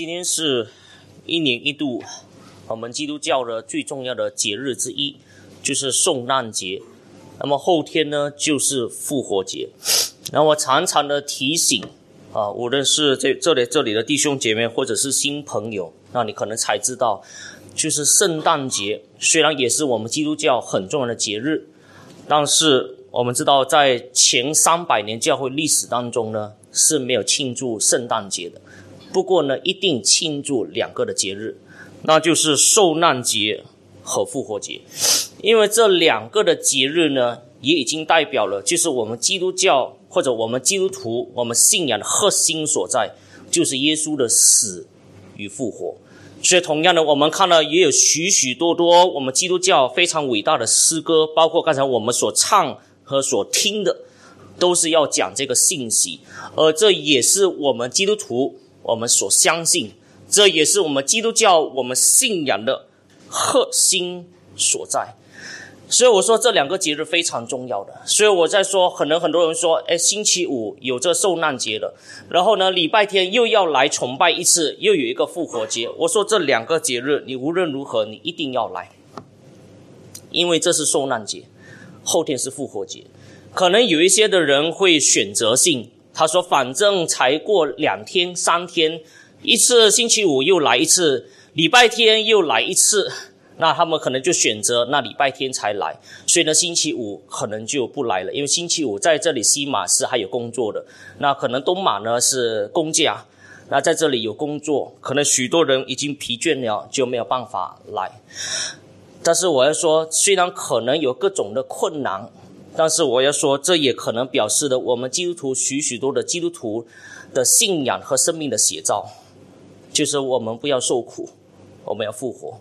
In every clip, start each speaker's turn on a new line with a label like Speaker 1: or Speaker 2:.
Speaker 1: 今天是一年一度我们基督教的最重要的节日之一，就是圣诞节。那么后天呢，就是复活节。那我常常的提醒啊，无论是这这里这里的弟兄姐妹，或者是新朋友，那你可能才知道，就是圣诞节虽然也是我们基督教很重要的节日，但是我们知道，在前三百年教会历史当中呢，是没有庆祝圣诞节的。不过呢，一定庆祝两个的节日，那就是受难节和复活节，因为这两个的节日呢，也已经代表了，就是我们基督教或者我们基督徒我们信仰的核心所在，就是耶稣的死与复活。所以，同样的，我们看到也有许许多多我们基督教非常伟大的诗歌，包括刚才我们所唱和所听的，都是要讲这个信息，而这也是我们基督徒。我们所相信，这也是我们基督教我们信仰的核心所在。所以我说这两个节日非常重要的。所以我在说，可能很多人说，哎，星期五有这受难节了，然后呢，礼拜天又要来崇拜一次，又有一个复活节。我说这两个节日，你无论如何，你一定要来，因为这是受难节，后天是复活节。可能有一些的人会选择性。他说：“反正才过两天、三天，一次星期五又来一次，礼拜天又来一次，那他们可能就选择那礼拜天才来，所以呢，星期五可能就不来了，因为星期五在这里西马是还有工作的，那可能东马呢是公假，那在这里有工作，可能许多人已经疲倦了，就没有办法来。但是我要说，虽然可能有各种的困难。”但是我要说，这也可能表示了我们基督徒许许多的基督徒的信仰和生命的写照，就是我们不要受苦，我们要复活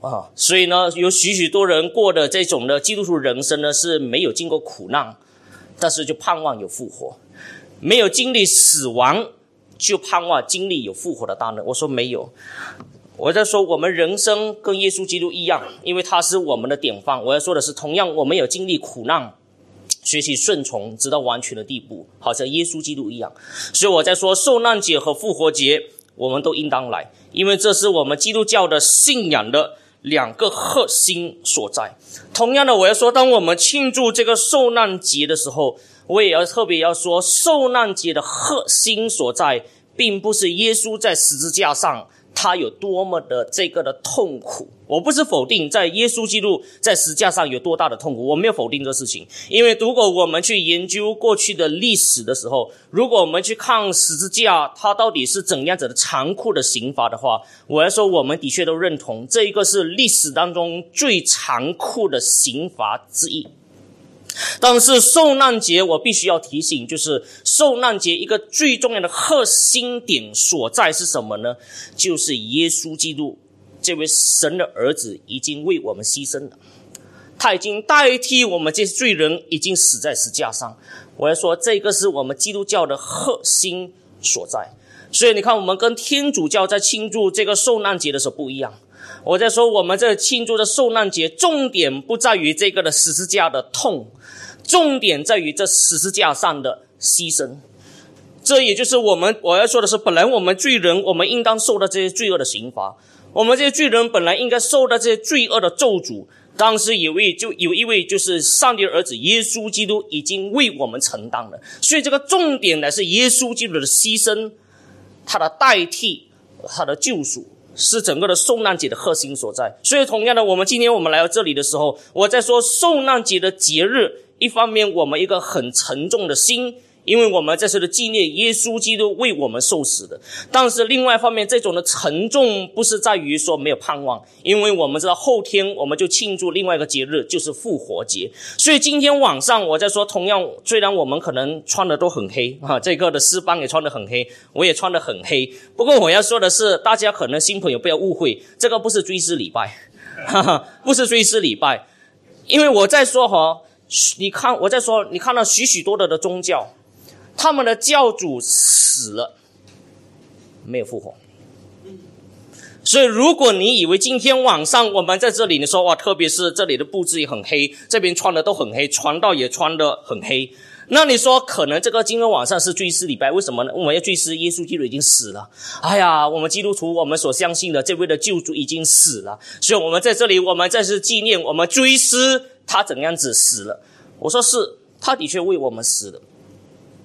Speaker 1: 啊！所以呢，有许许多人过的这种的基督徒人生呢，是没有经过苦难，但是就盼望有复活；没有经历死亡，就盼望经历有复活的大能。我说没有。我在说，我们人生跟耶稣基督一样，因为他是我们的典范。我要说的是，同样我们有经历苦难，学习顺从，直到完全的地步，好像耶稣基督一样。所以我在说，受难节和复活节，我们都应当来，因为这是我们基督教的信仰的两个核心所在。同样的，我要说，当我们庆祝这个受难节的时候，我也要特别要说，受难节的核心所在，并不是耶稣在十字架上。他有多么的这个的痛苦，我不是否定在耶稣基督在十字架上有多大的痛苦，我没有否定这个事情。因为如果我们去研究过去的历史的时候，如果我们去看十字架，它到底是怎样子的残酷的刑罚的话，我要说，我们的确都认同这一个是历史当中最残酷的刑罚之一。但是受难节，我必须要提醒，就是受难节一个最重要的核心点所在是什么呢？就是耶稣基督这位神的儿子已经为我们牺牲了，他已经代替我们这些罪人，已经死在石架上。我要说，这个是我们基督教的核心所在。所以你看，我们跟天主教在庆祝这个受难节的时候不一样。我在说，我们这庆祝的受难节，重点不在于这个的十字架的痛。重点在于这十字架上的牺牲，这也就是我们我要说的是，本来我们罪人，我们应当受到这些罪恶的刑罚，我们这些罪人本来应该受到这些罪恶的咒诅。当时有位就有一位就是上帝的儿子耶稣基督已经为我们承担了，所以这个重点呢是耶稣基督的牺牲，他的代替，他的救赎是整个的受难节的核心所在。所以同样的，我们今天我们来到这里的时候，我在说受难节的节日。一方面，我们一个很沉重的心，因为我们这次的纪念耶稣基督为我们受死的。但是另外一方面，这种的沉重不是在于说没有盼望，因为我们知道后天我们就庆祝另外一个节日，就是复活节。所以今天晚上我在说，同样虽然我们可能穿的都很黑 啊，这个的诗班也穿的很黑，我也穿的很黑。不过我要说的是，大家可能新朋友不要误会，这个不是追思礼拜，哈哈，不是追思礼拜，因为我在说哈。你看，我在说，你看到许许多多的宗教，他们的教主死了，没有复活。所以，如果你以为今天晚上我们在这里，你说哇，特别是这里的布置也很黑，这边穿的都很黑，传道也穿的很黑，那你说，可能这个今天晚上是追思礼拜，为什么呢？我们要追思耶稣基督已经死了。哎呀，我们基督徒，我们所相信的这位的救主已经死了，所以我们在这里，我们再次纪念，我们追思他怎样子死了。我说是，他的确为我们死了。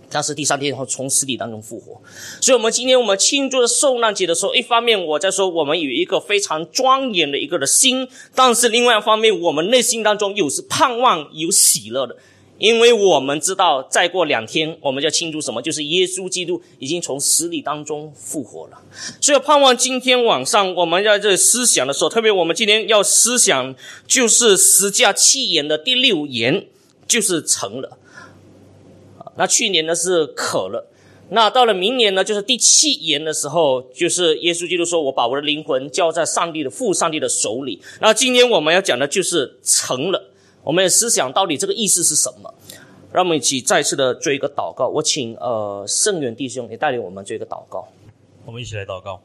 Speaker 1: 但是第三天然后从死里当中复活，所以我们今天我们庆祝的受难节的时候，一方面我在说我们有一个非常庄严的一个的心，但是另外一方面我们内心当中又是盼望有喜乐的，因为我们知道再过两天我们要庆祝什么，就是耶稣基督已经从死里当中复活了，所以盼望今天晚上我们在这思想的时候，特别我们今天要思想就是十架七言的第六言，就是成了。那去年呢是渴了，那到了明年呢，就是第七言的时候，就是耶稣基督说：“我把我的灵魂交在上帝的父上帝的手里。”那今天我们要讲的就是成了。我们的思想到底这个意思是什么？让我们一起再次的做一个祷告。我请呃圣元弟兄也带领我们做一个祷告。
Speaker 2: 我们一起来祷告，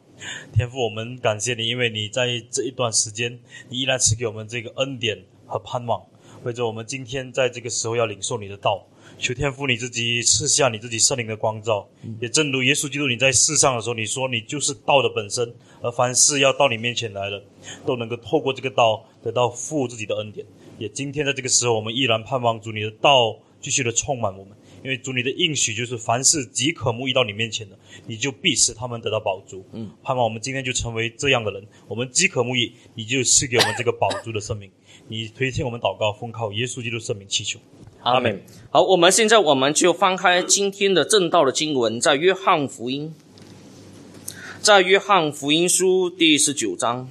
Speaker 2: 天父，我们感谢你，因为你在这一段时间，你依然赐给我们这个恩典和盼望，为着我们今天在这个时候要领受你的道。求天父你自己赐下你自己圣灵的光照，也正如耶稣基督你在世上的时候，你说你就是道的本身，而凡事要到你面前来了，都能够透过这个道得到父自己的恩典。也今天在这个时候，我们依然盼望主你的道继续的充满我们，因为主你的应许就是凡事即可慕义到你面前的，你就必使他们得到宝珠。嗯，盼望我们今天就成为这样的人，我们即可慕义，你就赐给我们这个宝珠的生命。你推荐我们祷告，奉靠耶稣基督圣名祈求。
Speaker 1: 阿门。好，我们现在我们就翻开今天的正道的经文，在约翰福音，在约翰福音书第十九章。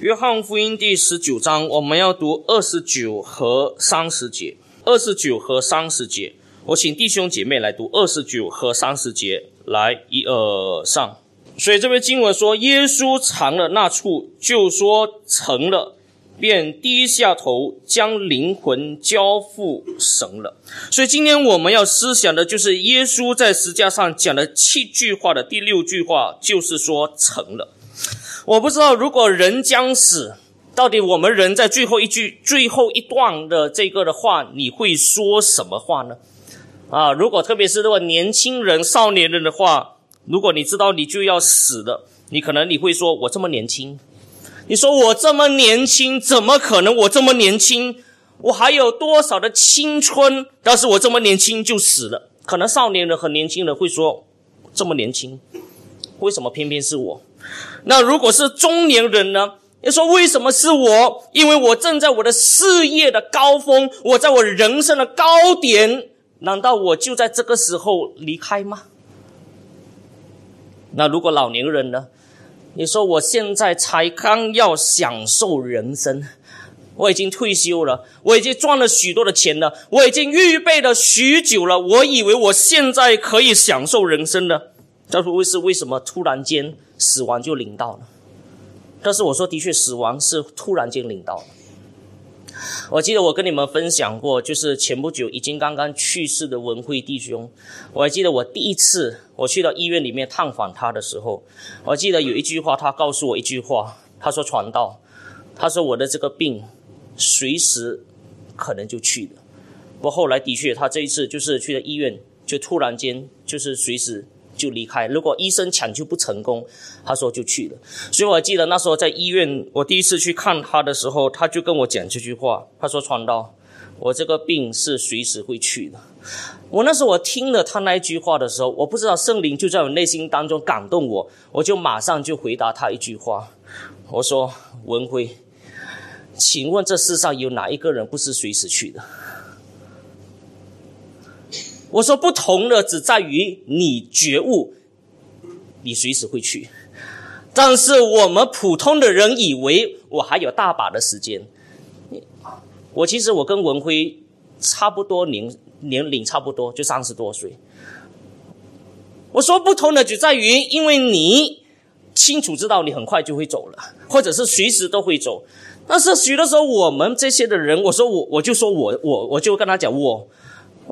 Speaker 1: 约翰福音第十九章，我们要读二十九和三十节。二十九和三十节，我请弟兄姐妹来读二十九和三十节。来，一二上。所以这篇经文说，耶稣尝了那处，就说成了，便低下头，将灵魂交付神了。所以今天我们要思想的就是耶稣在石架上讲的七句话的第六句话，就是说成了。我不知道如果人将死，到底我们人在最后一句、最后一段的这个的话，你会说什么话呢？啊，如果特别是如果年轻人、少年人的话。如果你知道你就要死了，你可能你会说：“我这么年轻。”你说：“我这么年轻，怎么可能？我这么年轻，我还有多少的青春？但是我这么年轻就死了。”可能少年人和年轻人会说：“这么年轻，为什么偏偏是我？”那如果是中年人呢？你说：“为什么是我？因为我正在我的事业的高峰，我在我人生的高点，难道我就在这个时候离开吗？”那如果老年人呢？你说我现在才刚要享受人生，我已经退休了，我已经赚了许多的钱了，我已经预备了许久了，我以为我现在可以享受人生了，但是为是为什么突然间死亡就临到了？但是我说，的确，死亡是突然间临到了。我记得我跟你们分享过，就是前不久已经刚刚去世的文慧弟兄。我还记得我第一次我去到医院里面探访他的时候，我记得有一句话，他告诉我一句话，他说：“传道，他说我的这个病随时可能就去了。”不后来的确，他这一次就是去了医院，就突然间就是随时。就离开。如果医生抢救不成功，他说就去了。所以我记得那时候在医院，我第一次去看他的时候，他就跟我讲这句话。他说：“传道，我这个病是随时会去的。”我那时候我听了他那一句话的时候，我不知道圣灵就在我内心当中感动我，我就马上就回答他一句话。我说：“文辉，请问这世上有哪一个人不是随时去的？”我说不同的只在于你觉悟，你随时会去，但是我们普通的人以为我还有大把的时间。我其实我跟文辉差不多年年龄差不多，就三十多岁。我说不同的只在于，因为你清楚知道你很快就会走了，或者是随时都会走。但是许多时候我们这些的人，我说我我就说我我我就跟他讲我。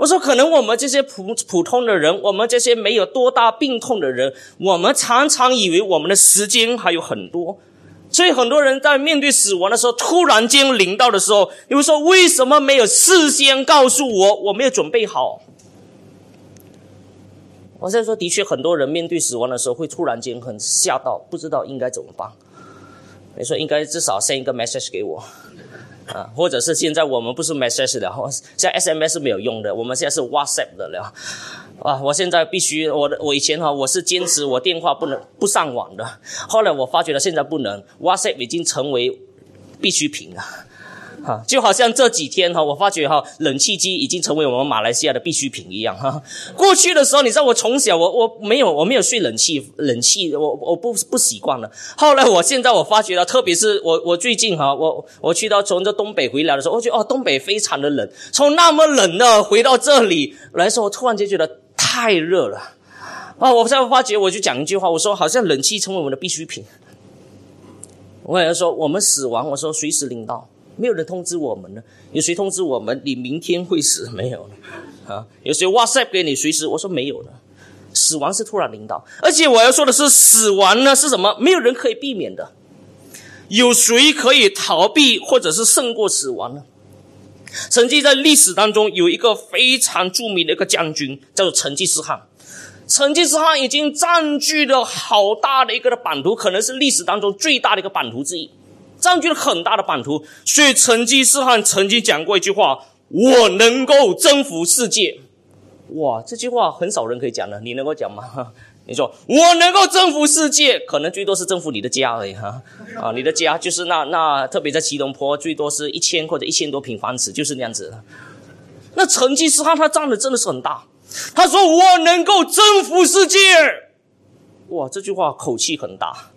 Speaker 1: 我说，可能我们这些普普通的人，我们这些没有多大病痛的人，我们常常以为我们的时间还有很多，所以很多人在面对死亡的时候，突然间临到的时候，你会说：为什么没有事先告诉我？我没有准备好。我现在说，的确，很多人面对死亡的时候，会突然间很吓到，不知道应该怎么办。你说应该至少 send 一个 message 给我，啊，或者是现在我们不是 message 了，现在 SMS 是没有用的，我们现在是 WhatsApp 的了。啊，我现在必须，我的我以前哈，我是坚持我电话不能不上网的，后来我发觉了，现在不能，WhatsApp 已经成为必需品了。哈，就好像这几天哈，我发觉哈，冷气机已经成为我们马来西亚的必需品一样哈。过去的时候，你知道我从小我我没有我没有睡冷气冷气，我我不不习惯了。后来我现在我发觉了，特别是我我最近哈，我我去到从这东北回来的时候，我觉得哦，东北非常的冷，从那么冷的回到这里来说，我突然间觉得太热了啊！我才发觉，我就讲一句话，我说好像冷气成为我们的必需品。我跟他说，我们死亡，我说随时领到。没有人通知我们呢，有谁通知我们你明天会死？没有了啊！有谁 WhatsApp 给你随时？我说没有了。死亡是突然临到，而且我要说的是，死亡呢是什么？没有人可以避免的。有谁可以逃避或者是胜过死亡呢？曾经在历史当中有一个非常著名的一个将军，叫做成吉思汗。成吉思汗已经占据了好大的一个的版图，可能是历史当中最大的一个版图之一。占据了很大的版图，所以成吉思汗曾经讲过一句话：“我能够征服世界。”哇，这句话很少人可以讲的，你能够讲吗？你说我能够征服世界，可能最多是征服你的家而已哈。啊，你的家就是那那，特别在吉隆坡，最多是一千或者一千多平方尺，就是那样子。那成吉思汗他占的真的是很大。他说：“我能够征服世界。”哇，这句话口气很大，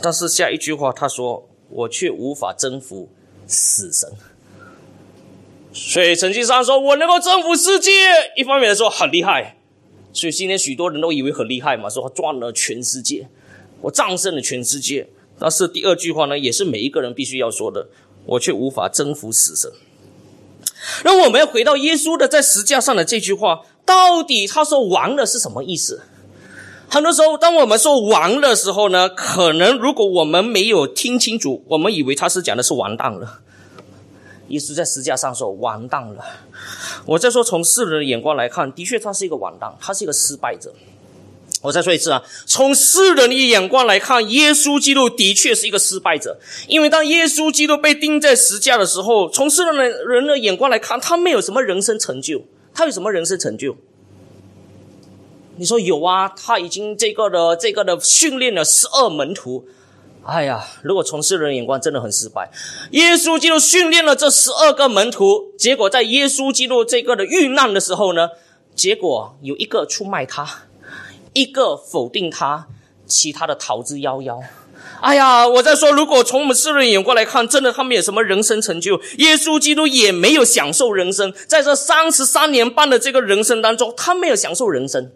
Speaker 1: 但是下一句话他说。我却无法征服死神，所以成吉思汗说：“我能够征服世界。”一方面来说很厉害，所以今天许多人都以为很厉害嘛，说他赚了全世界，我战胜了全世界。但是第二句话呢，也是每一个人必须要说的：“我却无法征服死神。”那我们要回到耶稣的在石架上的这句话，到底他说完了是什么意思？很多时候，当我们说完的时候呢，可能如果我们没有听清楚，我们以为他是讲的是完蛋了。耶稣在石架上说完蛋了。我再说，从世人的眼光来看，的确他是一个完蛋，他是一个失败者。我再说一次啊，从世人的眼光来看，耶稣基督的确是一个失败者。因为当耶稣基督被钉在石架的时候，从世人的人的眼光来看，他没有什么人生成就，他有什么人生成就？你说有啊，他已经这个的这个的训练了十二门徒。哎呀，如果从世人眼光，真的很失败。耶稣基督训练了这十二个门徒，结果在耶稣基督这个的遇难的时候呢，结果有一个出卖他，一个否定他，其他的逃之夭夭。哎呀，我在说，如果从我们世人眼光来看，真的他们有什么人生成就？耶稣基督也没有享受人生，在这三十三年半的这个人生当中，他没有享受人生。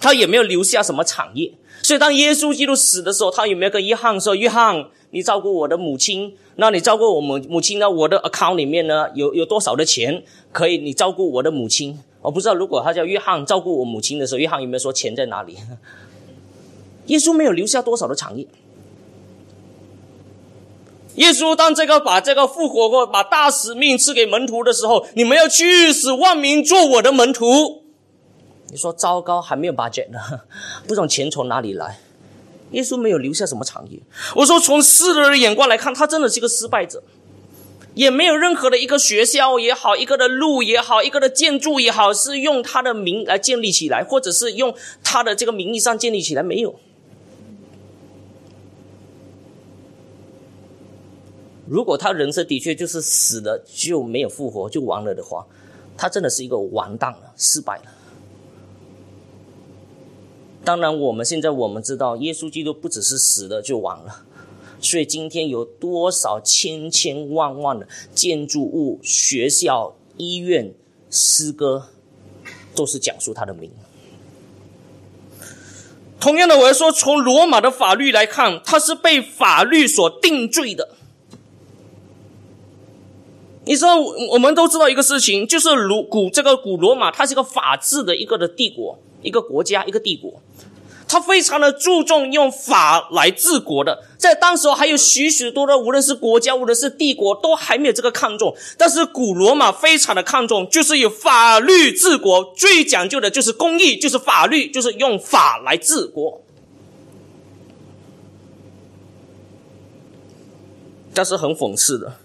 Speaker 1: 他也没有留下什么产业，所以当耶稣基督死的时候，他有没有跟约翰说：“约翰，你照顾我的母亲，那你照顾我母母亲呢？我的 account 里面呢有有多少的钱可以你照顾我的母亲？”我不知道，如果他叫约翰照顾我母亲的时候，约翰有没有说钱在哪里？耶稣没有留下多少的产业。耶稣当这个把这个复活过、把大使命赐给门徒的时候，你们要去使万民做我的门徒。你说糟糕，还没有 budget 呢，不知道钱从哪里来。耶稣没有留下什么产业。我说从世人的眼光来看，他真的是一个失败者，也没有任何的一个学校也好，一个的路也好，一个的建筑也好，是用他的名来建立起来，或者是用他的这个名义上建立起来，没有。如果他人生的确就是死了就没有复活就完了的话，他真的是一个完蛋了，失败了。当然，我们现在我们知道，耶稣基督不只是死了就完了，所以今天有多少千千万万的建筑物、学校、医院、诗歌，都是讲述他的名。同样的，我要说，从罗马的法律来看，他是被法律所定罪的。你知道，我们都知道一个事情，就是古古这个古罗马，它是一个法治的一个的帝国，一个国家，一个帝国。他非常的注重用法来治国的。在当时还有许许多多，无论是国家，无论是帝国，都还没有这个看重。但是古罗马非常的看重，就是有法律治国，最讲究的就是公义，就是法律，就是用法来治国。但是很讽刺的，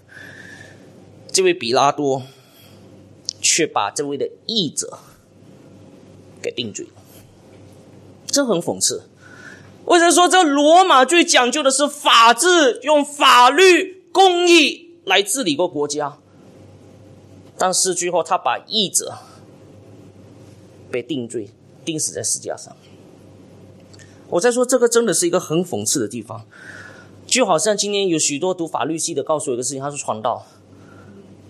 Speaker 1: 这位比拉多却把这位的译者给定罪了，这很讽刺。为什么说这罗马最讲究的是法治，用法律、公义来治理个国家？但是最后他把译者被定罪，钉死在石架上。我在说这个真的是一个很讽刺的地方。就好像今天有许多读法律系的告诉我一个事情，他说传道，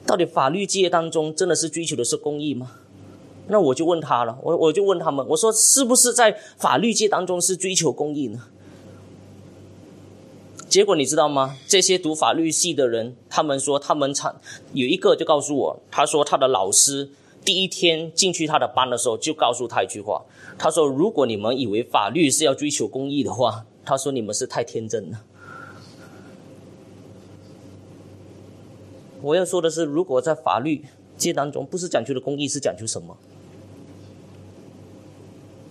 Speaker 1: 到底法律界当中真的是追求的是公义吗？那我就问他了，我我就问他们，我说是不是在法律界当中是追求公义呢？结果你知道吗？这些读法律系的人，他们说他们常有一个就告诉我，他说他的老师第一天进去他的班的时候就告诉他一句话，他说如果你们以为法律是要追求公义的话，他说你们是太天真了。我要说的是，如果在法律界当中，不是讲究的公益，是讲究什么？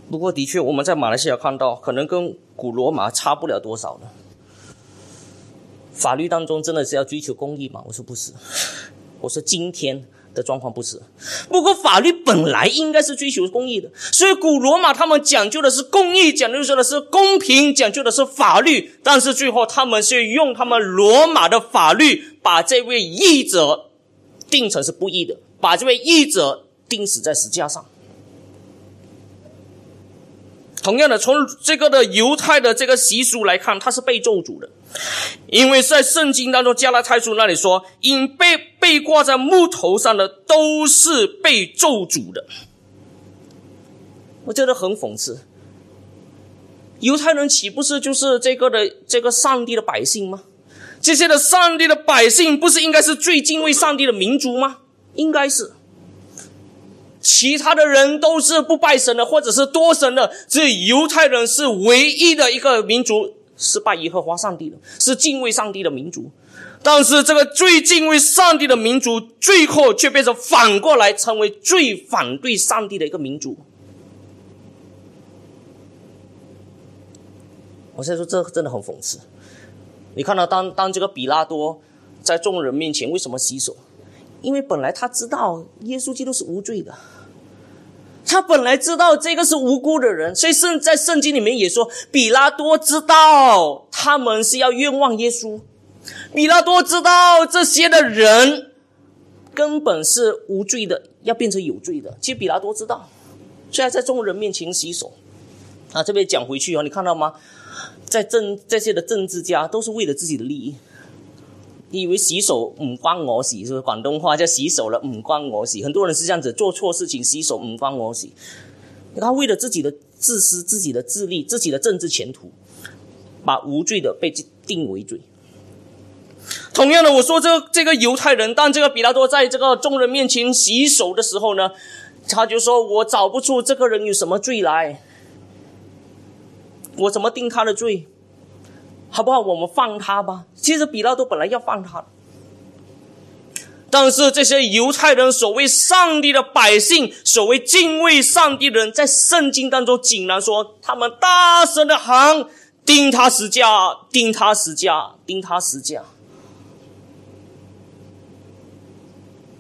Speaker 1: 不过，的确，我们在马来西亚看到，可能跟古罗马差不了多少呢。法律当中真的是要追求公益吗？我说不是，我说今天。的状况不止，不过法律本来应该是追求公义的，所以古罗马他们讲究的是公义，讲究的是公平，讲究的是法律。但是最后他们是用他们罗马的法律，把这位义者定成是不义的，把这位义者钉死在石架上。同样的，从这个的犹太的这个习俗来看，他是被咒诅的。因为在圣经当中，加拉太书那里说，因被被挂在木头上的都是被咒诅的。我觉得很讽刺。犹太人岂不是就是这个的这个上帝的百姓吗？这些的上帝的百姓不是应该是最敬畏上帝的民族吗？应该是。其他的人都是不拜神的，或者是多神的，只有犹太人是唯一的一个民族。是拜耶和华上帝的，是敬畏上帝的民族，但是这个最敬畏上帝的民族，最后却变成反过来成为最反对上帝的一个民族。我现在说这真的很讽刺。你看到当当这个比拉多在众人面前为什么洗手？因为本来他知道耶稣基督是无罪的。他本来知道这个是无辜的人，所以圣在圣经里面也说，比拉多知道他们是要冤枉耶稣，比拉多知道这些的人根本是无罪的，要变成有罪的。其实比拉多知道，虽然在众人面前洗手，啊，这边讲回去哦，你看到吗？在政这些的政治家都是为了自己的利益。你以为洗手唔关我事，是不是？广东话叫洗手了，唔关我事。很多人是这样子，做错事情洗手唔关我事。他为了自己的自私、自己的自利、自己的政治前途，把无罪的被定为罪。同样的，我说这个这个犹太人，当这个比拉多在这个众人面前洗手的时候呢，他就说：“我找不出这个人有什么罪来，我怎么定他的罪？”好不好？我们放他吧。其实比拉多本来要放他，但是这些犹太人所谓上帝的百姓，所谓敬畏上帝的人，在圣经当中竟然说，他们大声的喊：“钉他十架，钉他十架，钉他十架。”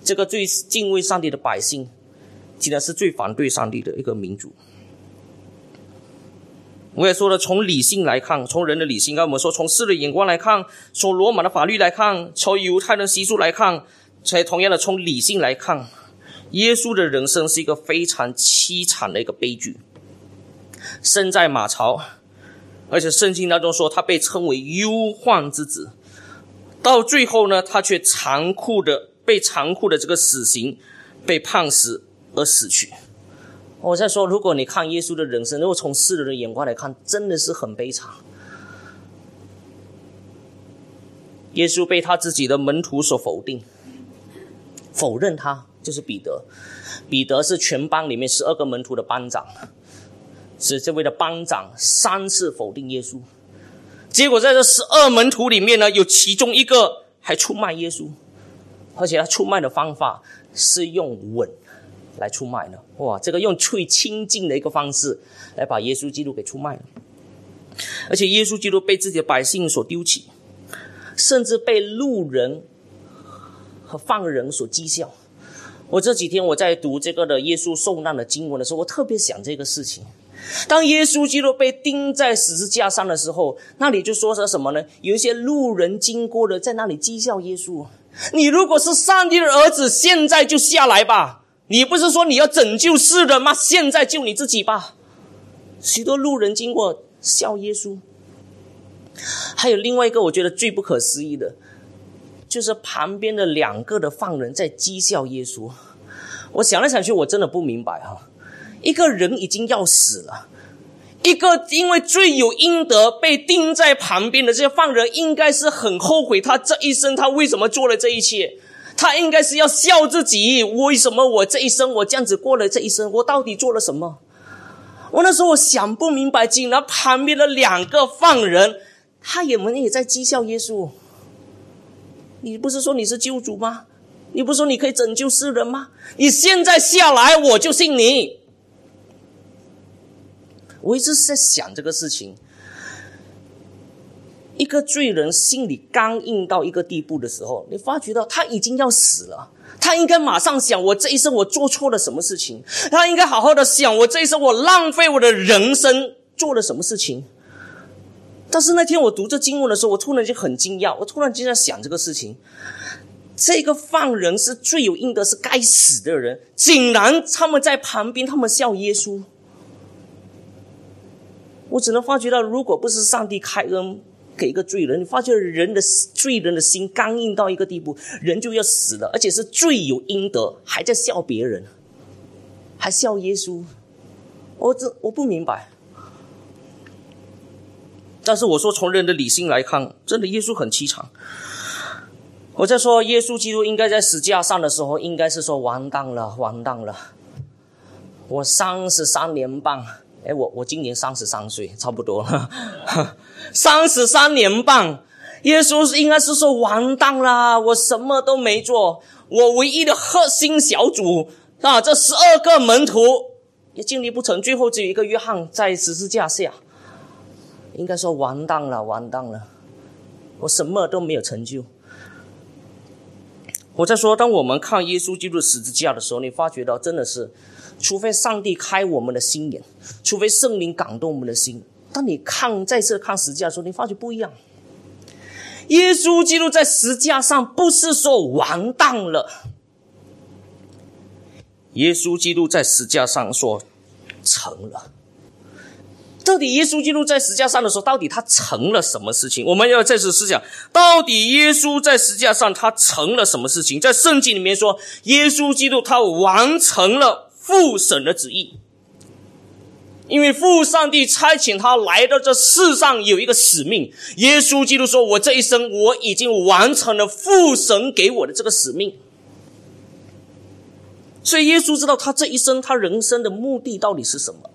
Speaker 1: 这个最敬畏上帝的百姓，竟然是最反对上帝的一个民族。我也说了，从理性来看，从人的理性；刚我们说，从事的眼光来看，从罗马的法律来看，从犹太人习俗来看，才同样的从理性来看，耶稣的人生是一个非常凄惨的一个悲剧。生在马槽，而且圣经当中说他被称为忧患之子，到最后呢，他却残酷的被残酷的这个死刑被判死而死去。我在说，如果你看耶稣的人生，如果从世人的眼光来看，真的是很悲惨。耶稣被他自己的门徒所否定，否认他就是彼得。彼得是全班里面十二个门徒的班长，是这位的班长三次否定耶稣。结果在这十二门徒里面呢，有其中一个还出卖耶稣，而且他出卖的方法是用吻来出卖的。哇，这个用最亲近的一个方式来把耶稣基督给出卖了。而且耶稣基督被自己的百姓所丢弃，甚至被路人和犯人所讥笑。我这几天我在读这个的耶稣受难的经文的时候，我特别想这个事情。当耶稣基督被钉在十字架上的时候，那里就说是什么呢？有一些路人经过的，在那里讥笑耶稣：“你如果是上帝的儿子，现在就下来吧！你不是说你要拯救世人吗？现在救你自己吧！”许多路人经过笑耶稣。还有另外一个，我觉得最不可思议的，就是旁边的两个的犯人在讥笑耶稣。我想来想去，我真的不明白哈。一个人已经要死了，一个因为罪有应得被钉在旁边的这些犯人，应该是很后悔他这一生他为什么做了这一切？他应该是要笑自己，为什么我这一生我这样子过了这一生，我到底做了什么？我那时候我想不明白，竟然旁边的两个犯人，他也们也在讥笑耶稣。你不是说你是救主吗？你不是说你可以拯救世人吗？你现在下来，我就信你。我一直是在想这个事情：一个罪人心里刚硬到一个地步的时候，你发觉到他已经要死了，他应该马上想：我这一生我做错了什么事情？他应该好好的想：我这一生我浪费我的人生做了什么事情？但是那天我读这经文的时候，我突然就很惊讶，我突然就在想这个事情：这个犯人是罪有应得，是该死的人，竟然他们在旁边，他们笑耶稣。我只能发觉到，如果不是上帝开恩给一个罪人，你发现人的罪人的心刚硬到一个地步，人就要死了，而且是罪有应得，还在笑别人，还笑耶稣。我这我不明白。但是我说，从人的理性来看，真的耶稣很凄惨。我在说，耶稣基督应该在死架上的时候，应该是说完蛋了，完蛋了。我三十三年半。哎，我我今年三十三岁，差不多了，三十三年半，耶稣应该是说完蛋啦，我什么都没做，我唯一的核心小组啊，这十二个门徒也经历不成，最后只有一个约翰在十字架下，应该说完蛋了，完蛋了，我什么都没有成就。我在说，当我们看耶稣基督十字架的时候，你发觉到真的是。除非上帝开我们的心眼，除非圣灵感动我们的心。当你看再次看十字架的时候，你发觉不一样。耶稣基督在十字架上不是说完蛋了，耶稣基督在十字架上说成了。到底耶稣基督在十字架上的时候，到底他成了什么事情？我们要再次思想，到底耶稣在十字架上他成了什么事情？在圣经里面说，耶稣基督他完成了。父神的旨意，因为父上帝差遣他来到这世上有一个使命。耶稣基督说：“我这一生我已经完成了父神给我的这个使命。”所以耶稣知道他这一生他人生的目的到底是什么。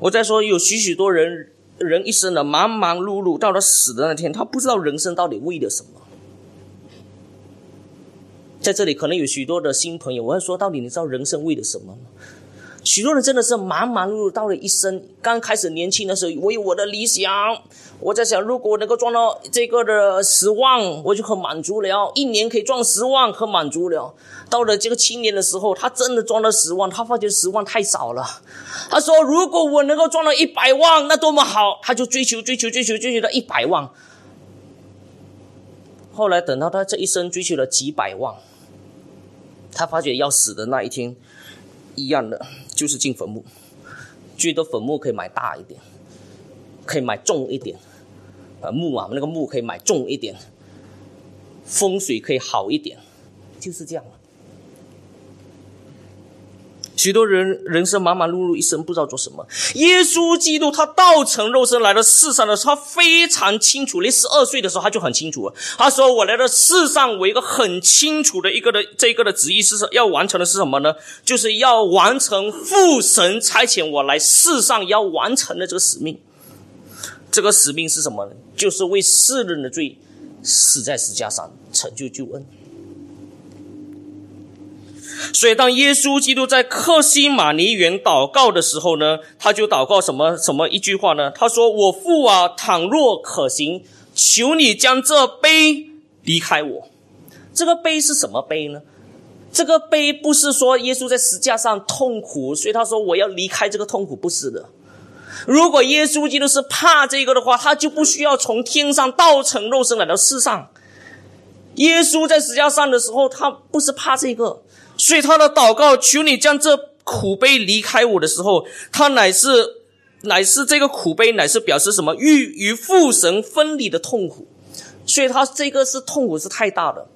Speaker 1: 我在说，有许许多人人一生的忙忙碌碌，到了死的那天，他不知道人生到底为了什么。在这里，可能有许多的新朋友。我要说，到底你知道人生为了什么吗？许多人真的是忙忙碌碌，到了一生刚开始年轻的时候，我有我的理想。我在想，如果能够赚到这个的十万，我就很满足了。一年可以赚十万，很满足了。到了这个青年的时候，他真的赚了十万，他发觉十万太少了。他说：“如果我能够赚到一百万，那多么好！”他就追求、追求、追求、追求到一百万。后来等到他这一生追求了几百万。他发觉要死的那一天，一样的就是进坟墓，最多坟墓可以买大一点，可以买重一点，啊墓啊那个墓可以买重一点，风水可以好一点，就是这样。许多人人生忙忙碌碌一生不知道做什么。耶稣基督他道成肉身来到世上的时候，他非常清楚。连十二岁的时候他就很清楚了。他说：“我来到世上，我一个很清楚的一个的这个的旨意是要完成的是什么呢？就是要完成父神差遣我来世上要完成的这个使命。这个使命是什么呢？就是为世人的罪死在石架上，成就救恩。”所以，当耶稣基督在克西马尼园祷告的时候呢，他就祷告什么什么一句话呢？他说：“我父啊，倘若可行，求你将这杯离开我。”这个杯是什么杯呢？这个杯不是说耶稣在石架上痛苦，所以他说我要离开这个痛苦，不是的。如果耶稣基督是怕这个的话，他就不需要从天上道成肉身来到世上。耶稣在石架上的时候，他不是怕这个。所以他的祷告，求你将这苦悲离开我的时候，他乃是乃是这个苦悲，乃是表示什么？与与父神分离的痛苦。所以他这个是痛苦是太大的，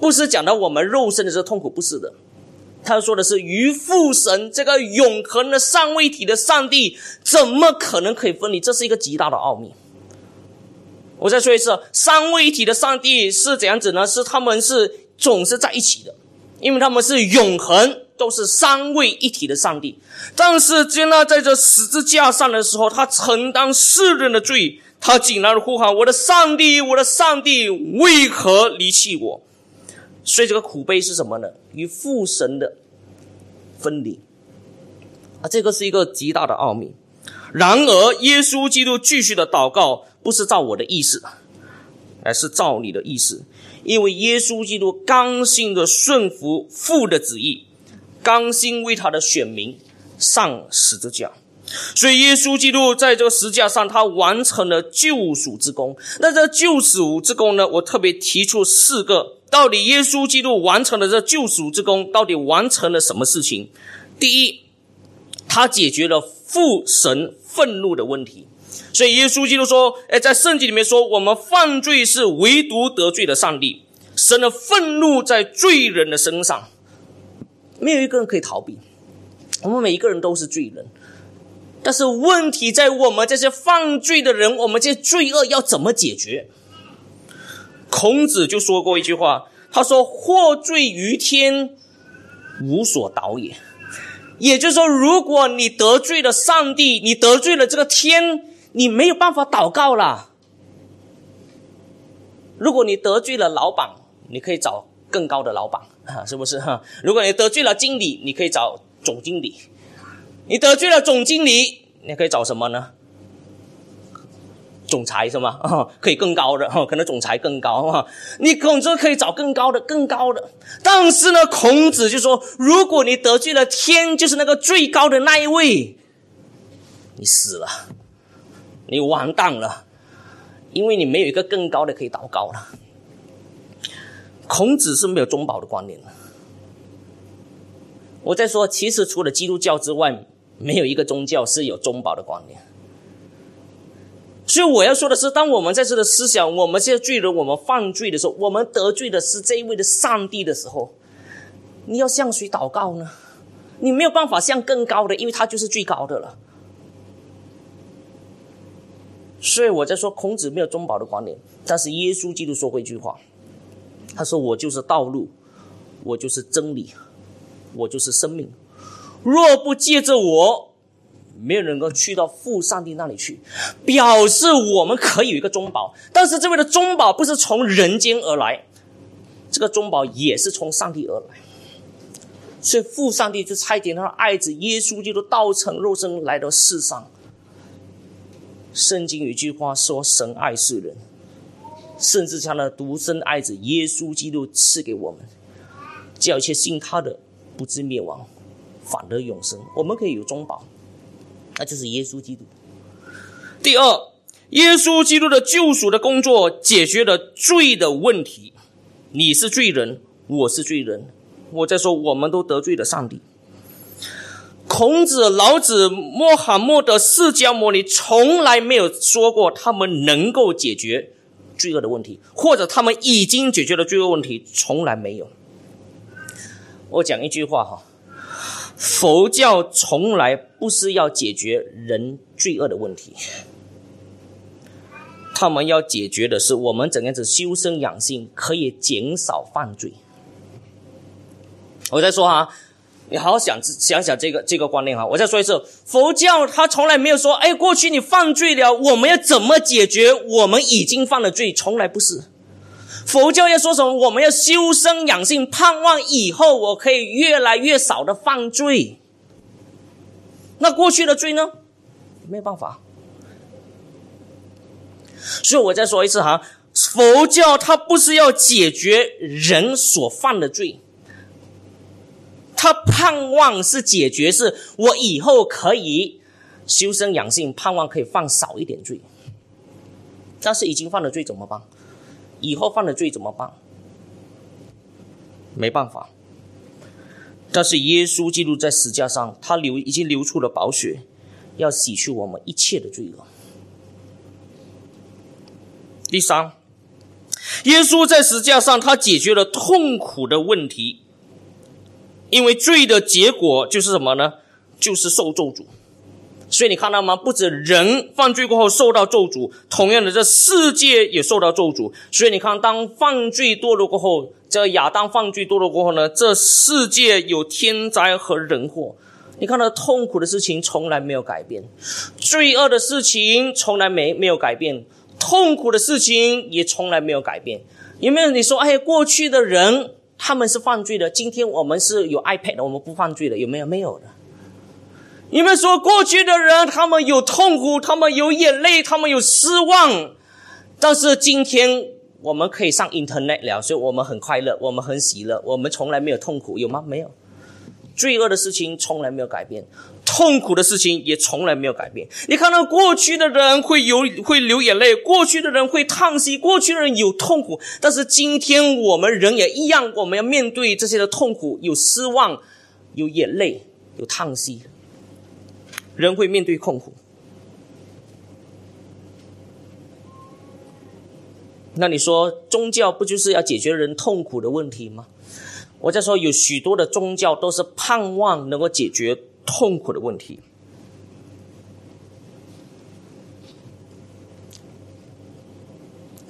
Speaker 1: 不是讲到我们肉身的这个痛苦，不是的。他说的是与父神这个永恒的三位体的上帝，怎么可能可以分离？这是一个极大的奥秘。我再说一次，三位一体的上帝是怎样子呢？是他们是总是在一起的。因为他们是永恒，都是三位一体的上帝。但是，接纳在这十字架上的时候，他承担世人的罪，他竟然呼喊：“我的上帝，我的上帝，为何离弃我？”所以，这个苦悲是什么呢？与父神的分离啊，这个是一个极大的奥秘。然而，耶稣基督继续的祷告，不是照我的意思，而是照你的意思。因为耶稣基督甘心的顺服父的旨意，甘心为他的选民上十字架，所以耶稣基督在这个十字架上，他完成了救赎之功。那这救赎之功呢？我特别提出四个：到底耶稣基督完成了这救赎之功，到底完成了什么事情？第一，他解决了父神愤怒的问题。所以耶稣基督说：“哎，在圣经里面说，我们犯罪是唯独得罪了上帝，神的愤怒在罪人的身上，没有一个人可以逃避。我们每一个人都是罪人，但是问题在我们这些犯罪的人，我们这些罪恶要怎么解决？”孔子就说过一句话，他说：“获罪于天，无所导也。”也就是说，如果你得罪了上帝，你得罪了这个天。你没有办法祷告了。如果你得罪了老板，你可以找更高的老板，是不是？哈，如果你得罪了经理，你可以找总经理。你得罪了总经理，你可以找什么呢？总裁是吗？可以更高的，可能总裁更高哈。你孔子可以找更高的、更高的。但是呢，孔子就说，如果你得罪了天，就是那个最高的那一位，你死了。你完蛋了，因为你没有一个更高的可以祷告了。孔子是没有中保的观念的。我在说，其实除了基督教之外，没有一个宗教是有中保的观念。所以我要说的是，当我们在这的思想，我们这些罪人，我们犯罪的时候，我们得罪的是这一位的上帝的时候，你要向谁祷告呢？你没有办法向更高的，因为他就是最高的了。所以我在说，孔子没有中保的观念，但是耶稣基督说过一句话，他说：“我就是道路，我就是真理，我就是生命。若不借着我，没有人能够去到父上帝那里去。”表示我们可以有一个中保，但是这位的中保不是从人间而来，这个中保也是从上帝而来。所以父上帝就差遣他的爱子耶稣基督道成肉身来到世上。圣经有一句话说：“神爱世人，甚至将那独生爱子耶稣基督赐给我们，叫一切信他的不至灭亡，反得永生。”我们可以有中保，那就是耶稣基督。第二，耶稣基督的救赎的工作解决了罪的问题。你是罪人，我是罪人。我在说，我们都得罪了上帝。孔子、老子、穆罕默德、释迦牟尼从来没有说过他们能够解决罪恶的问题，或者他们已经解决了罪恶问题，从来没有。我讲一句话哈，佛教从来不是要解决人罪恶的问题，他们要解决的是我们怎样子修身养性，可以减少犯罪。我再说哈，你好好想想想这个这个观念哈。我再说一次，佛教他从来没有说，哎，过去你犯罪了，我们要怎么解决我们已经犯了罪？从来不是。佛教要说什么？我们要修身养性，盼望以后我可以越来越少的犯罪。那过去的罪呢？没有办法。所以我再说一次哈，佛教它不是要解决人所犯的罪，他盼望是解决是我以后可以修身养性，盼望可以犯少一点罪。但是已经犯了罪怎么办？以后犯了罪怎么办？没办法。但是耶稣基督在十字架上，他流已经流出了宝血，要洗去我们一切的罪恶。第三，耶稣在十字架上，他解决了痛苦的问题，因为罪的结果就是什么呢？就是受咒诅。所以你看到吗？不止人犯罪过后受到咒诅，同样的，这世界也受到咒诅。所以你看，当犯罪堕落过后，这亚当犯罪堕落过后呢，这世界有天灾和人祸。你看到痛苦的事情从来没有改变，罪恶的事情从来没没有改变，痛苦的事情也从来没有改变。有没有你说，哎，过去的人他们是犯罪的，今天我们是有 iPad，的我们不犯罪的？有没有？没有的。你们说过去的人，他们有痛苦，他们有眼泪，他们有失望，但是今天我们可以上 Internet 了，所以我们很快乐，我们很喜乐，我们从来没有痛苦，有吗？没有，罪恶的事情从来没有改变，痛苦的事情也从来没有改变。你看到过去的人会有会流眼泪，过去的人会叹息，过去的人有痛苦，但是今天我们人也一样，我们要面对这些的痛苦，有失望，有眼泪，有叹息。人会面对痛苦，那你说宗教不就是要解决人痛苦的问题吗？我在说有许多的宗教都是盼望能够解决痛苦的问题，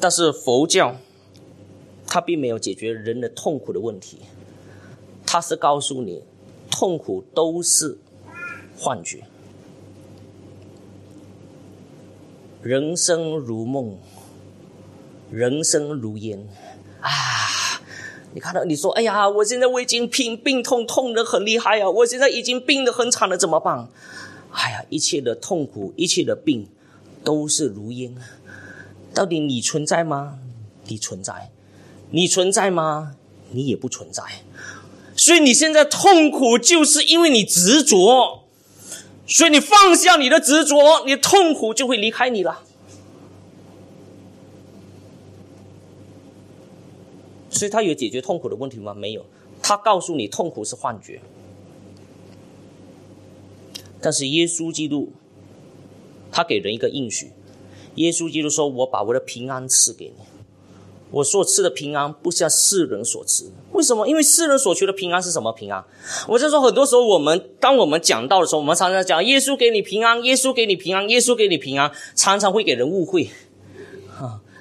Speaker 1: 但是佛教它并没有解决人的痛苦的问题，它是告诉你痛苦都是幻觉。人生如梦，人生如烟啊！你看到你说：“哎呀，我现在我已经病病痛痛的很厉害啊！我现在已经病得很惨了，怎么办？”哎呀，一切的痛苦，一切的病，都是如烟。到底你存在吗？你存在？你存在吗？你也不存在。所以你现在痛苦，就是因为你执着。所以你放下你的执着，你痛苦就会离开你了。所以他有解决痛苦的问题吗？没有，他告诉你痛苦是幻觉。但是耶稣基督，他给人一个应许，耶稣基督说：“我把我的平安赐给你。”我所赐的平安不像世人所赐，为什么？因为世人所求的平安是什么平安？我在说，很多时候我们当我们讲到的时候，我们常常讲耶稣给你平安，耶稣给你平安，耶稣给你平安，常常会给人误会。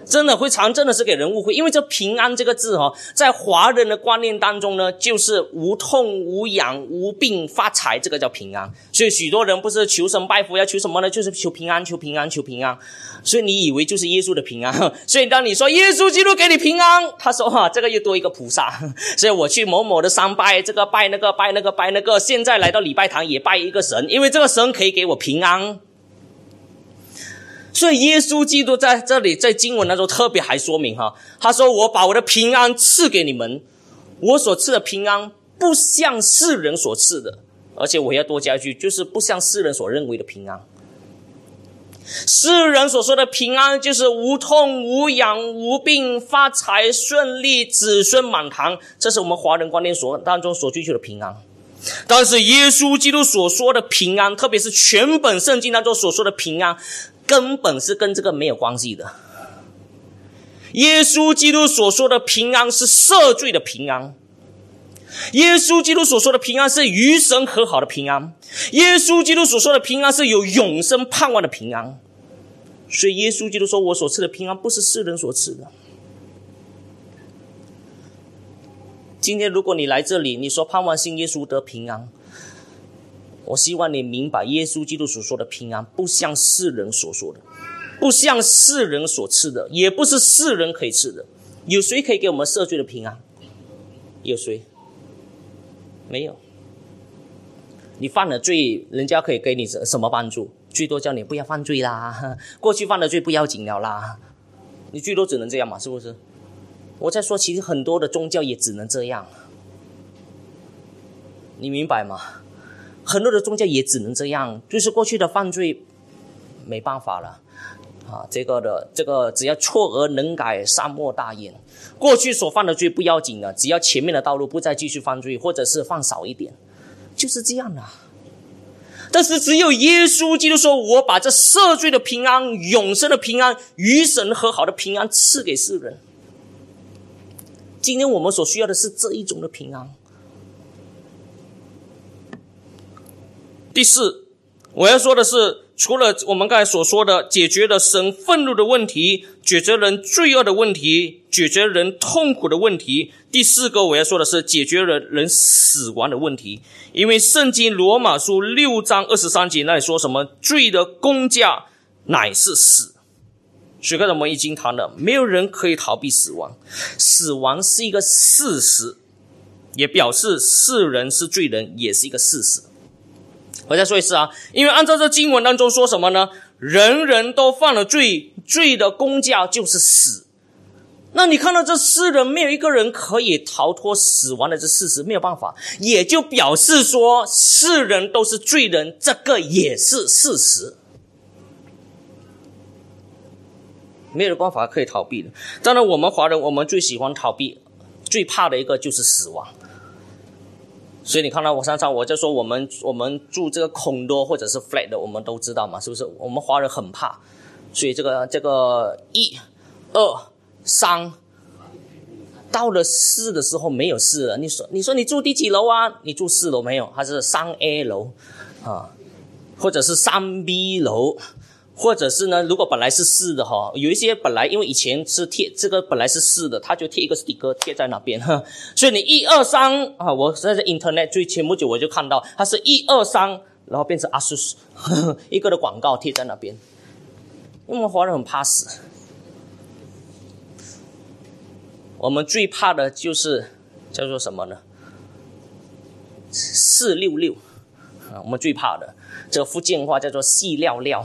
Speaker 1: 真的会常真的是给人误会，因为这平安这个字哈，在华人的观念当中呢，就是无痛无痒无病发财，这个叫平安。所以许多人不是求神拜佛要求什么呢？就是求平安，求平安，求平安。所以你以为就是耶稣的平安。所以当你说耶稣基督给你平安，他说哈，这个又多一个菩萨。所以我去某某的山拜这个拜那个拜那个拜那个，现在来到礼拜堂也拜一个神，因为这个神可以给我平安。所以耶稣基督在这里在经文当中特别还说明哈，他说：“我把我的平安赐给你们，我所赐的平安不像世人所赐的，而且我要多加一句，就是不像世人所认为的平安。世人所说的平安，就是无痛无痒无病发财顺利子孙满堂，这是我们华人观念所当中所追求的平安。但是耶稣基督所说的平安，特别是全本圣经当中所说的平安。”根本是跟这个没有关系的。耶稣基督所说的平安是赦罪的平安，耶稣基督所说的平安是与神和好的平安，耶稣基督所说的平安是有永生盼望的平安。所以耶稣基督说：“我所赐的平安不是世人所赐的。”今天如果你来这里，你说盼望信耶稣得平安，我希望你明白，耶稣基督所说的平安不像世人所说的，不像世人所赐的，也不是世人可以赐的。有谁可以给我们赦罪的平安？有谁？没有。你犯了罪，人家可以给你什什么帮助？最多叫你不要犯罪啦。过去犯了罪不要紧了啦，你最多只能这样嘛，是不是？我在说，其实很多的宗教也只能这样，你明白吗？很多的宗教也只能这样，就是过去的犯罪没办法了啊。这个的这个，只要错而能改，善莫大焉。过去所犯的罪不要紧的，只要前面的道路不再继续犯罪，或者是犯少一点，就是这样的。但是只有耶稣基督说：“我把这赦罪的平安、永生的平安、与神和好的平安赐给世人。”今天我们所需要的是这一种的平安。第四，我要说的是，除了我们刚才所说的解决了神愤怒的问题、解决人罪恶的问题、解决人痛苦的问题，第四个我要说的是解决了人死亡的问题。因为圣经罗马书六章二十三节那里说什么？罪的公价乃是死。所以刚才我们已经谈了，没有人可以逃避死亡，死亡是一个事实，也表示世人是罪人，也是一个事实。我再说一次啊，因为按照这经文当中说什么呢？人人都犯了罪，罪的公价就是死。那你看到这世人没有一个人可以逃脱死亡的这事实，没有办法，也就表示说世人都是罪人，这个也是事实。没有办法可以逃避的。当然，我们华人我们最喜欢逃避，最怕的一个就是死亡。所以你看到我上场，我就说我们我们住这个空多或者是 flat 的，我们都知道嘛，是不是？我们华人很怕，所以这个这个一、二、三，到了四的时候没有四了。你说你说你住第几楼啊？你住四楼没有？还是三 A 楼啊？或者是三 B 楼？或者是呢？如果本来是四的哈，有一些本来因为以前是贴这个本来是四的，他就贴一个 sticker 贴在那边哈。所以你一二三啊，我在这 internet 最前不久我就看到，它是一二三，然后变成 ASUS 一个的广告贴在那边。因为华人很怕死，我们最怕的就是叫做什么呢？四六六啊，我们最怕的这个福建话叫做细料料。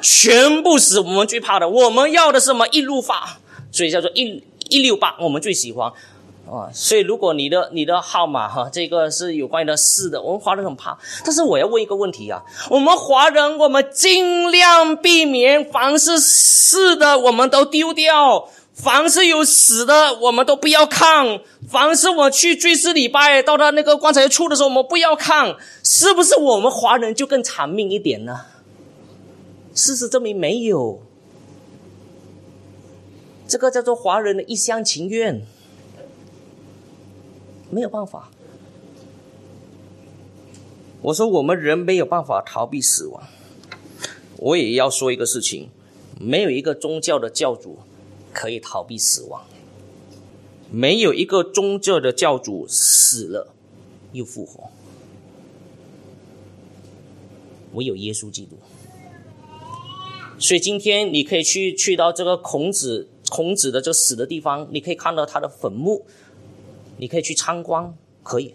Speaker 1: 全部死，我们最怕的。我们要的是什么？一路发，所以叫做一一六八，我们最喜欢啊。所以如果你的你的号码哈，这个是有关于的四的，我们华人很怕。但是我要问一个问题啊，我们华人，我们尽量避免凡是四的，我们都丢掉；凡是有死的，我们都不要看。凡是我去追思礼拜，到他那个棺材处的时候，我们不要看。是不是我们华人就更长命一点呢？事实证明没有，这个叫做华人的一厢情愿，没有办法。我说我们人没有办法逃避死亡，我也要说一个事情：没有一个宗教的教主可以逃避死亡，没有一个宗教的教主死了又复活，唯有耶稣基督。所以今天你可以去去到这个孔子孔子的这个死的地方，你可以看到他的坟墓，你可以去参观，可以。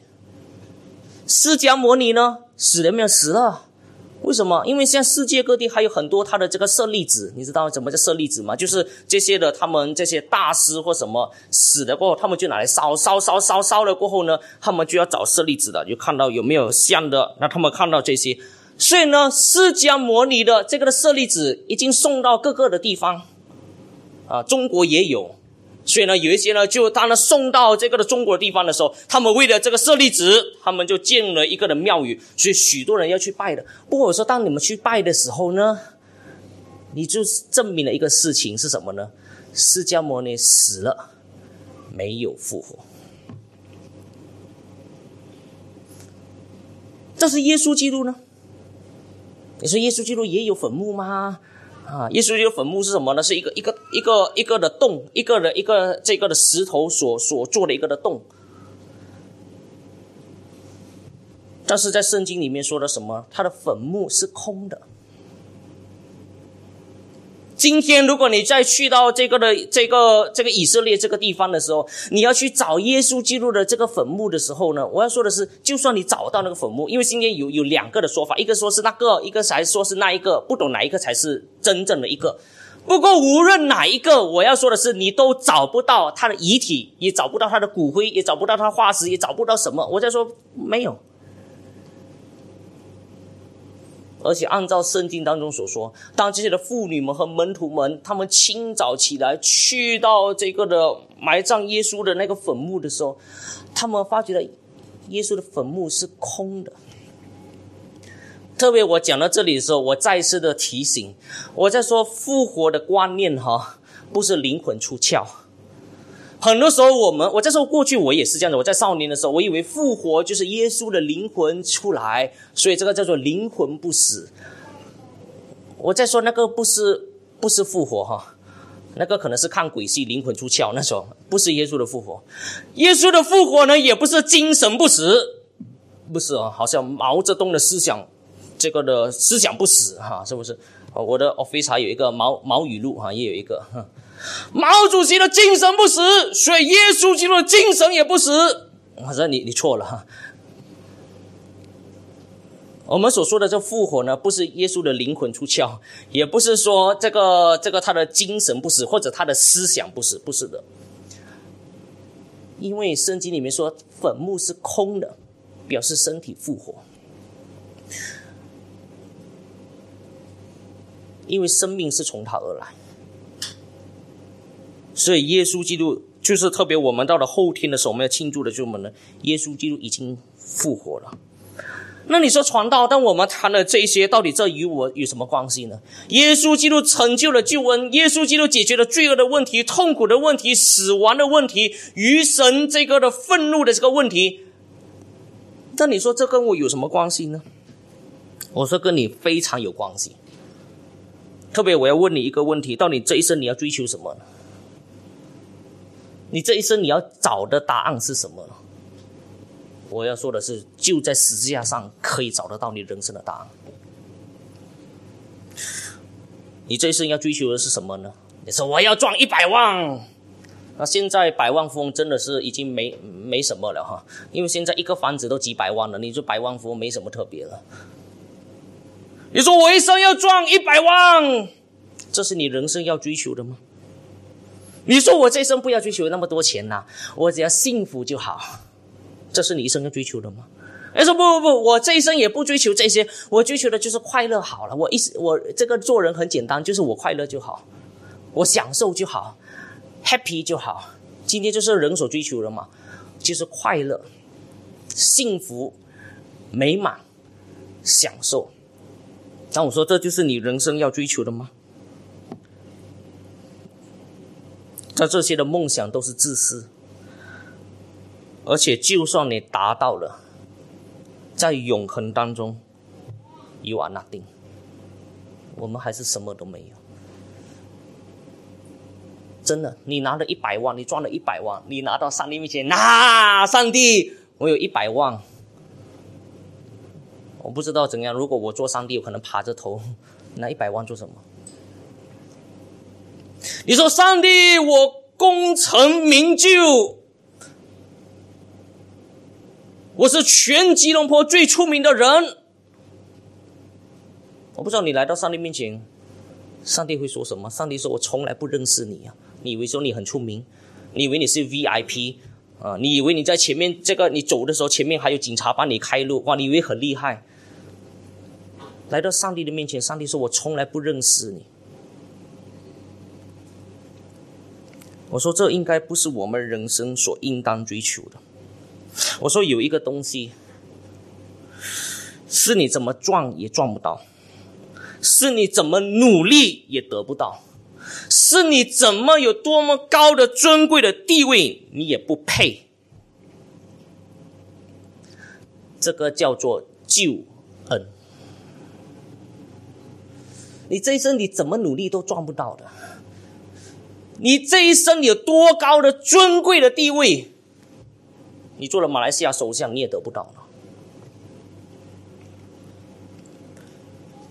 Speaker 1: 释迦牟尼呢，死了没有？死了。为什么？因为现在世界各地还有很多他的这个舍利子，你知道怎么叫舍利子吗？就是这些的他们这些大师或什么死了过后，他们就拿来烧烧烧烧烧了过后呢，他们就要找舍利子的，就看到有没有像的，那他们看到这些。所以呢，释迦牟尼的这个的舍利子已经送到各个的地方，啊，中国也有。所以呢，有一些呢，就当他送到这个的中国地方的时候，他们为了这个舍利子，他们就建了一个的庙宇，所以许多人要去拜的。不过我说，当你们去拜的时候呢，你就证明了一个事情是什么呢？释迦牟尼死了，没有复活。这是耶稣基督呢？你说耶稣基督也有坟墓吗？啊，耶稣基督坟墓是什么呢？是一个一个一个一个的洞，一个的一个这个的石头所所做的一个的洞。但是在圣经里面说的什么？他的坟墓是空的。今天，如果你再去到这个的这个这个以色列这个地方的时候，你要去找耶稣基督的这个坟墓的时候呢，我要说的是，就算你找到那个坟墓，因为今天有有两个的说法，一个说是那个，一个才说是那一个，不懂哪一个才是真正的一个。不过无论哪一个，我要说的是，你都找不到他的遗体，也找不到他的骨灰，也找不到他化石，也找不到什么。我在说没有。而且按照圣经当中所说，当这些的妇女们和门徒们，他们清早起来去到这个的埋葬耶稣的那个坟墓的时候，他们发觉了耶稣的坟墓是空的。特别我讲到这里的时候，我再次的提醒，我在说复活的观念哈，不是灵魂出窍。很多时候，我们我在说过去，我也是这样的。我在少年的时候，我以为复活就是耶稣的灵魂出来，所以这个叫做灵魂不死。我在说那个不是不是复活哈，那个可能是看鬼戏，灵魂出窍那种，不是耶稣的复活。耶稣的复活呢，也不是精神不死，不是啊，好像毛泽东的思想，这个的思想不死哈，是不是？我的 office 有一个毛毛语录哈，也有一个。毛主席的精神不死，所以耶稣基督的精神也不死。我说你你错了哈。我们所说的这复活呢，不是耶稣的灵魂出窍，也不是说这个这个他的精神不死，或者他的思想不死，不是的。因为圣经里面说坟墓是空的，表示身体复活。因为生命是从他而来。所以，耶稣基督就是特别。我们到了后天的时候，我们要庆祝的就是什么呢？耶稣基督已经复活了。那你说传道，但我们谈了这些，到底这与我有什么关系呢？耶稣基督成就了救恩，耶稣基督解决了罪恶的问题、痛苦的问题、死亡的问题、余神这个的愤怒的这个问题。那你说这跟我有什么关系呢？我说跟你非常有关系。特别我要问你一个问题：到你这一生你要追求什么呢？你这一生你要找的答案是什么？我要说的是，就在十字架上可以找得到你人生的答案。你这一生要追求的是什么呢？你说我要赚一百万，那现在百万富翁真的是已经没没什么了哈，因为现在一个房子都几百万了，你说百万富翁没什么特别了。你说我一生要赚一百万，这是你人生要追求的吗？你说我这一生不要追求那么多钱呐，我只要幸福就好，这是你一生要追求的吗？哎说不不不，我这一生也不追求这些，我追求的就是快乐好了。我一我这个做人很简单，就是我快乐就好，我享受就好，happy 就好。今天就是人所追求的嘛，就是快乐、幸福、美满、享受。那我说这就是你人生要追求的吗？在这些的梦想都是自私，而且就算你达到了，在永恒当中，you are nothing，我们还是什么都没有。真的，你拿了一百万，你赚了一百万，你拿到上帝面前，那上帝，我有一百万，我不知道怎样。如果我做上帝，我可能趴着头，拿一百万做什么？你说：“上帝，我功成名就，我是全吉隆坡最出名的人。我不知道你来到上帝面前，上帝会说什么？上帝说：‘我从来不认识你啊！你以为说你很出名？你以为你是 VIP 啊？你以为你在前面这个你走的时候，前面还有警察帮你开路？哇！你以为很厉害？来到上帝的面前，上帝说：‘我从来不认识你。’我说这应该不是我们人生所应当追求的。我说有一个东西，是你怎么赚也赚不到，是你怎么努力也得不到，是你怎么有多么高的尊贵的地位你也不配。这个叫做救恩。你这一生你怎么努力都赚不到的。你这一生有多高的尊贵的地位，你做了马来西亚首相你也得不到了。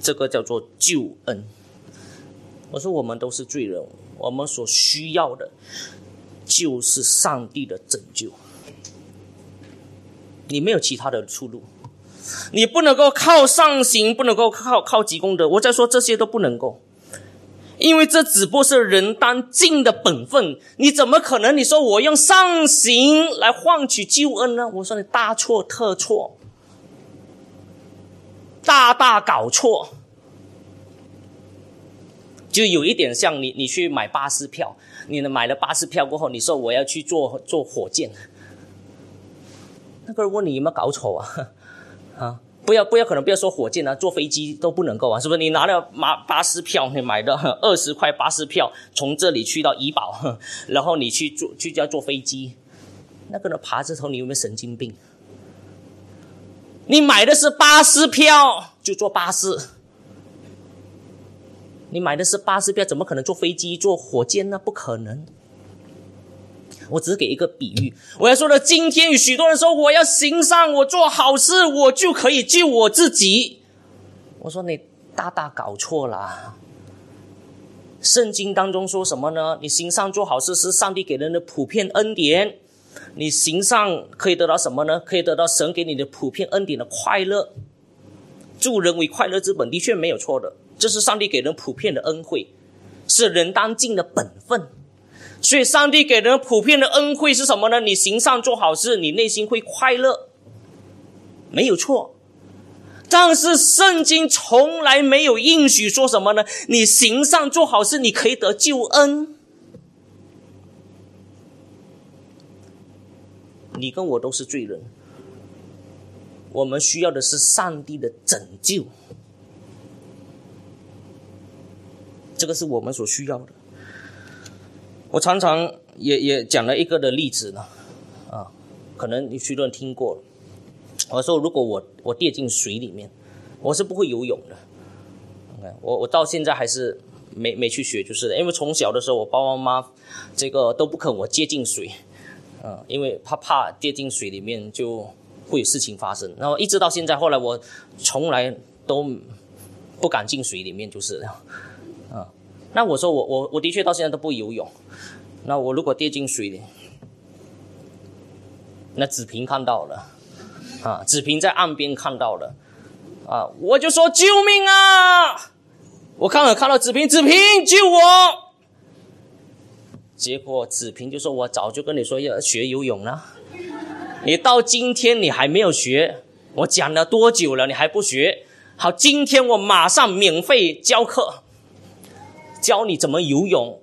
Speaker 1: 这个叫做救恩。我说我们都是罪人，我们所需要的，就是上帝的拯救。你没有其他的出路，你不能够靠上行，不能够靠靠积功德。我在说这些都不能够，因为这只不过是人当尽的本分。你怎么可能？你说我用上行来换取救恩呢？我说你大错特错，大大搞错。就有一点像你，你去买巴士票，你买了巴士票过后，你说我要去坐坐火箭。那个人问你有没有搞错啊？啊，不要不要，可能不要说火箭啊，坐飞机都不能够啊，是不是？你拿了马巴士票，你买的 二十块巴士票，从这里去到怡保，然后你去坐去要坐飞机，那个人爬着头，你有没有神经病？你买的是巴士票，就坐巴士。你买的是巴士票，怎么可能坐飞机、坐火箭呢？不可能。我只是给一个比喻，我要说的，今天有许多人说我要行善，我做好事，我就可以救我自己。我说你大大搞错了。圣经当中说什么呢？你行善做好事是上帝给人的普遍恩典。你行善可以得到什么呢？可以得到神给你的普遍恩典的快乐。助人为快乐之本，的确没有错的，这是上帝给人普遍的恩惠，是人当尽的本分。所以，上帝给人普遍的恩惠是什么呢？你行善做好事，你内心会快乐，没有错。但是，圣经从来没有应许说什么呢？你行善做好事，你可以得救恩。你跟我都是罪人，我们需要的是上帝的拯救，这个是我们所需要的。我常常也也讲了一个的例子呢，啊，可能你许多人听过。我说，如果我我跌进水里面，我是不会游泳的。OK，我我到现在还是没没去学，就是的，因为从小的时候，我爸爸妈妈这个都不肯我接近水，嗯，因为他怕跌进水里面就会有事情发生。然后一直到现在，后来我从来都不敢进水里面，就是这样，啊。那我说我我我的确到现在都不游泳。那我如果跌进水里，那子平看到了，啊，子平在岸边看到了，啊，我就说救命啊！我刚好看到子平，子平救我。结果子平就说：“我早就跟你说要学游泳了，你到今天你还没有学，我讲了多久了，你还不学？好，今天我马上免费教课，教你怎么游泳。”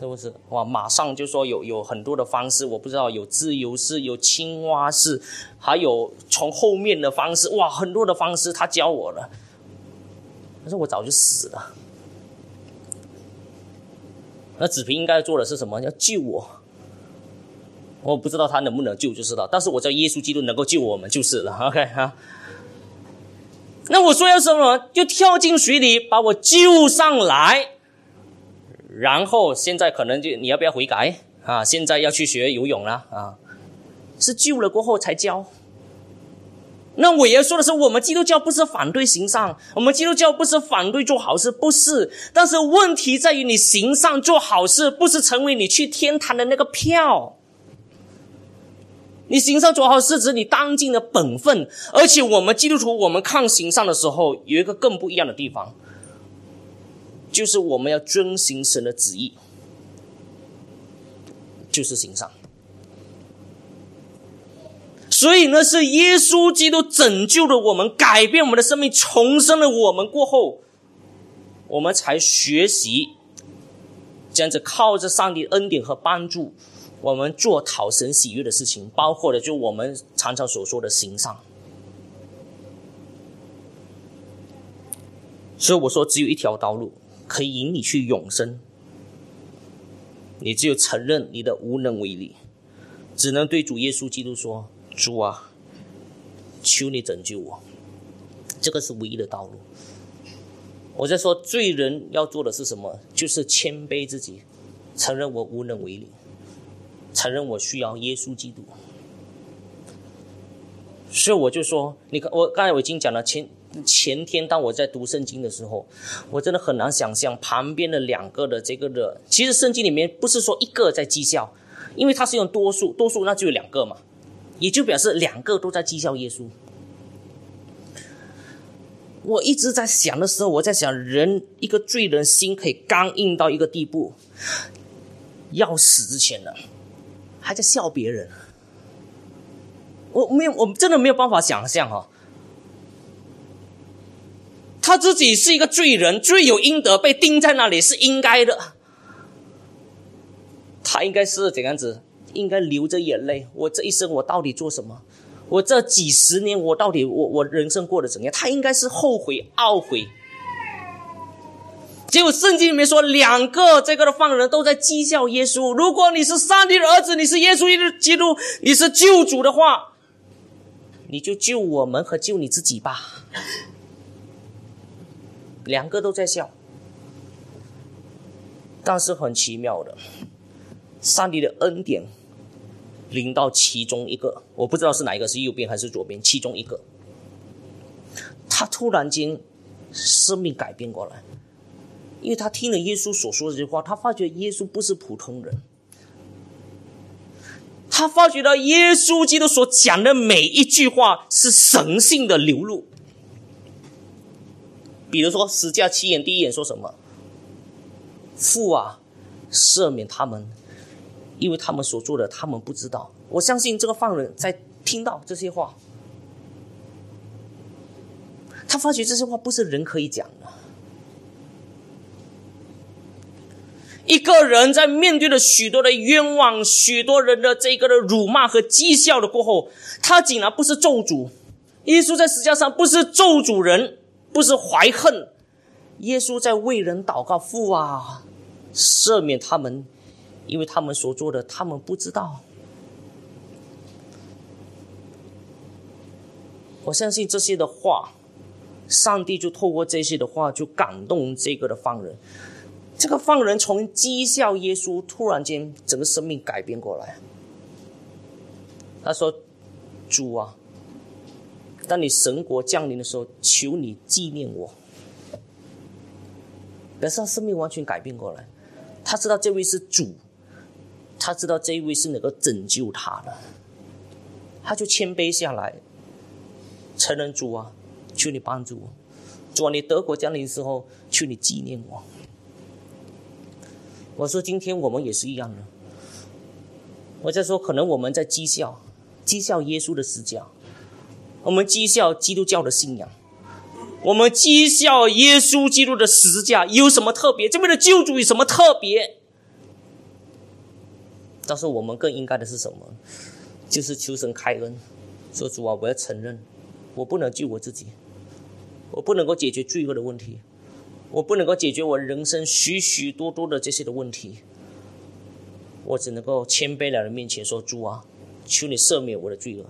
Speaker 1: 是不是哇？马上就说有有很多的方式，我不知道有自由式、有青蛙式，还有从后面的方式，哇，很多的方式他教我了。可是我早就死了。那子平应该做的是什么？要救我。我不知道他能不能救，就是了。但是我知道耶稣基督能够救我们，就是了。OK 啊。那我说要什么？就跳进水里把我救上来。然后现在可能就你要不要悔改啊？现在要去学游泳了啊？是救了过后才教。那我要说的是，我们基督教不是反对行善，我们基督教不是反对做好事，不是。但是问题在于，你行善做好事，不是成为你去天堂的那个票。你行善做好事，指你当尽的本分。而且我们基督徒，我们看行善的时候，有一个更不一样的地方。就是我们要遵行神的旨意，就是行善。所以呢，是耶稣基督拯救了我们，改变我们的生命，重生了我们过后，我们才学习这样子靠着上帝恩典和帮助，我们做讨神喜悦的事情，包括了就我们常常所说的行善。所以我说，只有一条道路。可以引你去永生，你只有承认你的无能为力，只能对主耶稣基督说：“主啊，求你拯救我。”这个是唯一的道路。我在说，罪人要做的是什么？就是谦卑自己，承认我无能为力，承认我需要耶稣基督。所以我就说，你看，我刚才我已经讲了，谦前天当我在读圣经的时候，我真的很难想象旁边的两个的这个的，其实圣经里面不是说一个在讥笑，因为它是用多数，多数那就有两个嘛，也就表示两个都在讥笑耶稣。我一直在想的时候，我在想，人一个罪人心可以刚硬到一个地步，要死之前了，还在笑别人。我没有，我真的没有办法想象哈，他自己是一个罪人，罪有应得，被钉在那里是应该的。他应该是怎样子？应该流着眼泪。我这一生，我到底做什么？我这几十年，我到底我我人生过得怎样？他应该是后悔懊悔。结果圣经里面说，两个这个的犯人都在讥笑耶稣。如果你是上帝的儿子，你是耶稣基督，你是救主的话。你就救我们和救你自己吧，两个都在笑，但是很奇妙的，上帝的恩典临到其中一个，我不知道是哪一个，是右边还是左边，其中一个，他突然间生命改变过来，因为他听了耶稣所说的这句话，他发觉耶稣不是普通人。他发觉到耶稣基督所讲的每一句话是神性的流露。比如说，十架七言第一眼说什么？父啊，赦免他们，因为他们所做的，他们不知道。我相信这个犯人在听到这些话，他发觉这些话不是人可以讲的。一个人在面对了许多的冤枉、许多人的这个的辱骂和讥笑的过后，他竟然不是咒诅。耶稣在石架上不是咒诅人，不是怀恨。耶稣在为人祷告，父啊，赦免他们，因为他们所做的，他们不知道。我相信这些的话，上帝就透过这些的话，就感动这个的犯人。这个犯人从讥笑耶稣，突然间整个生命改变过来。他说：“主啊，当你神国降临的时候，求你纪念我。”表示他生命完全改变过来。他知道这位是主，他知道这一位是能够拯救他的，他就谦卑下来，承认主啊，求你帮助我。主啊，你德国降临的时候，求你纪念我。我说：“今天我们也是一样的。我在说，可能我们在讥笑，讥笑耶稣的死架，我们讥笑基督教的信仰，我们讥笑耶稣基督的十字架有什么特别？这边的救主有什么特别？但是我们更应该的是什么？就是求神开恩，说主啊，我要承认，我不能救我自己，我不能够解决罪恶的问题。”我不能够解决我人生许许多多的这些的问题，我只能够谦卑来到面前说：“主啊，求你赦免我的罪恶，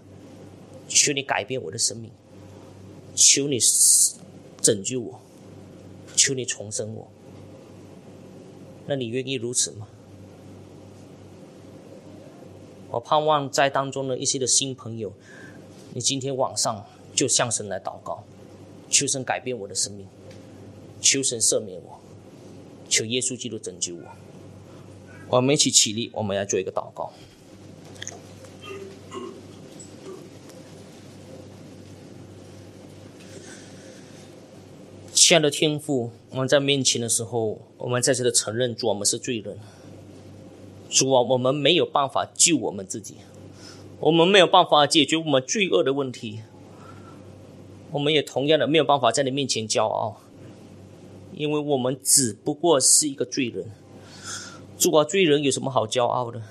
Speaker 1: 求你改变我的生命，求你拯救我，求你重生我。”那你愿意如此吗？我盼望在当中的一些的新朋友，你今天晚上就向神来祷告，求神改变我的生命。求神赦免我，求耶稣基督拯救我。我们一起起立，我们要做一个祷告。亲爱的天父，我们在面前的时候，我们在这里承认主，我们是罪人。主啊，我们没有办法救我们自己，我们没有办法解决我们罪恶的问题，我们也同样的没有办法在你面前骄傲。因为我们只不过是一个罪人，主啊，罪人有什么好骄傲的？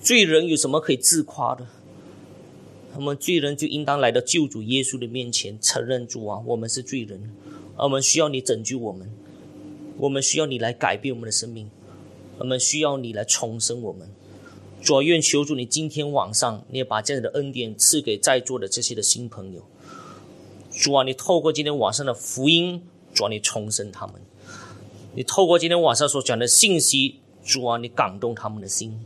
Speaker 1: 罪人有什么可以自夸的？我们罪人就应当来到救主耶稣的面前，承认主啊，我们是罪人，而我们需要你拯救我们，我们需要你来改变我们的生命，我们需要你来重生我们。主愿求主你今天晚上，你也把这样的恩典赐给在座的这些的新朋友。主啊，你透过今天晚上的福音，主啊，你重生他们；你透过今天晚上所讲的信息，主啊，你感动他们的心，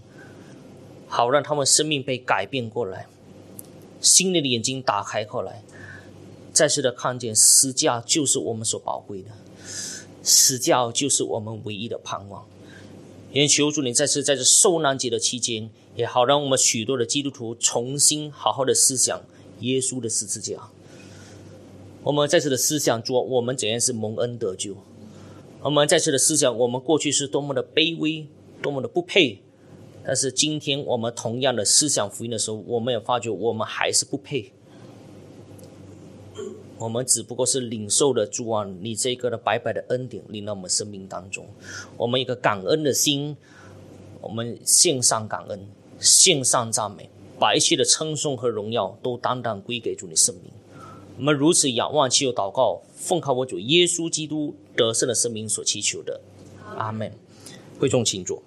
Speaker 1: 好让他们生命被改变过来，心里的眼睛打开过来，再次的看见十架就是我们所宝贵的，十架就是我们唯一的盼望。也求主你再次在这受难节的期间，也好让我们许多的基督徒重新好好的思想耶稣的十字架。我们再次的思想，说，我们怎样是蒙恩得救？我们再次的思想，我们过去是多么的卑微，多么的不配。但是今天我们同样的思想福音的时候，我们也发觉我们还是不配。我们只不过是领受了主啊，你这个的白白的恩典领到我们生命当中，我们一个感恩的心，我们献上感恩，献上赞美，把一切的称颂和荣耀都单单归给主你生命。我们如此仰望，祈求祷告，奉靠我主耶稣基督得胜的生命所祈求的，阿门。会众请坐。